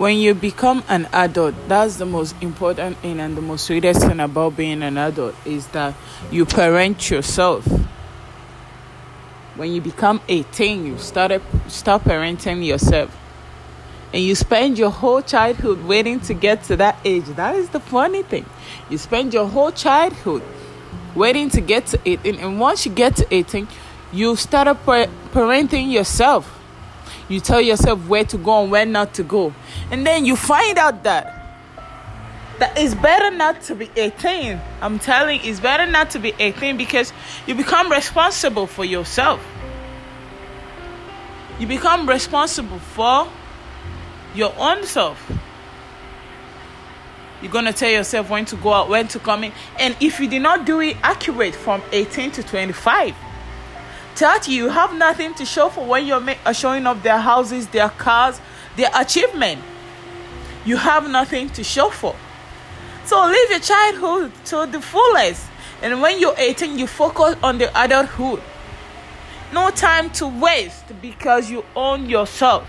when you become an adult that's the most important thing and the most sweetest thing about being an adult is that you parent yourself. When you become 18 you started start parenting yourself. And you spend your whole childhood waiting to get to that age. That is the funny thing. You spend your whole childhood waiting to get to 18 and once you get to 18 you start parenting yourself you tell yourself where to go and where not to go. And then you find out that that it's better not to be 18. I'm telling it's better not to be 18 because you become responsible for yourself. You become responsible for your own self. You're gonna tell yourself when to go out, when to come in, and if you did not do it accurate from 18 to 25, that you have nothing to show for when you're uh, showing up their houses, their cars, their achievement. You have nothing to show for. So live your childhood to the fullest. And when you're 18, you focus on the adulthood. No time to waste because you own yourself.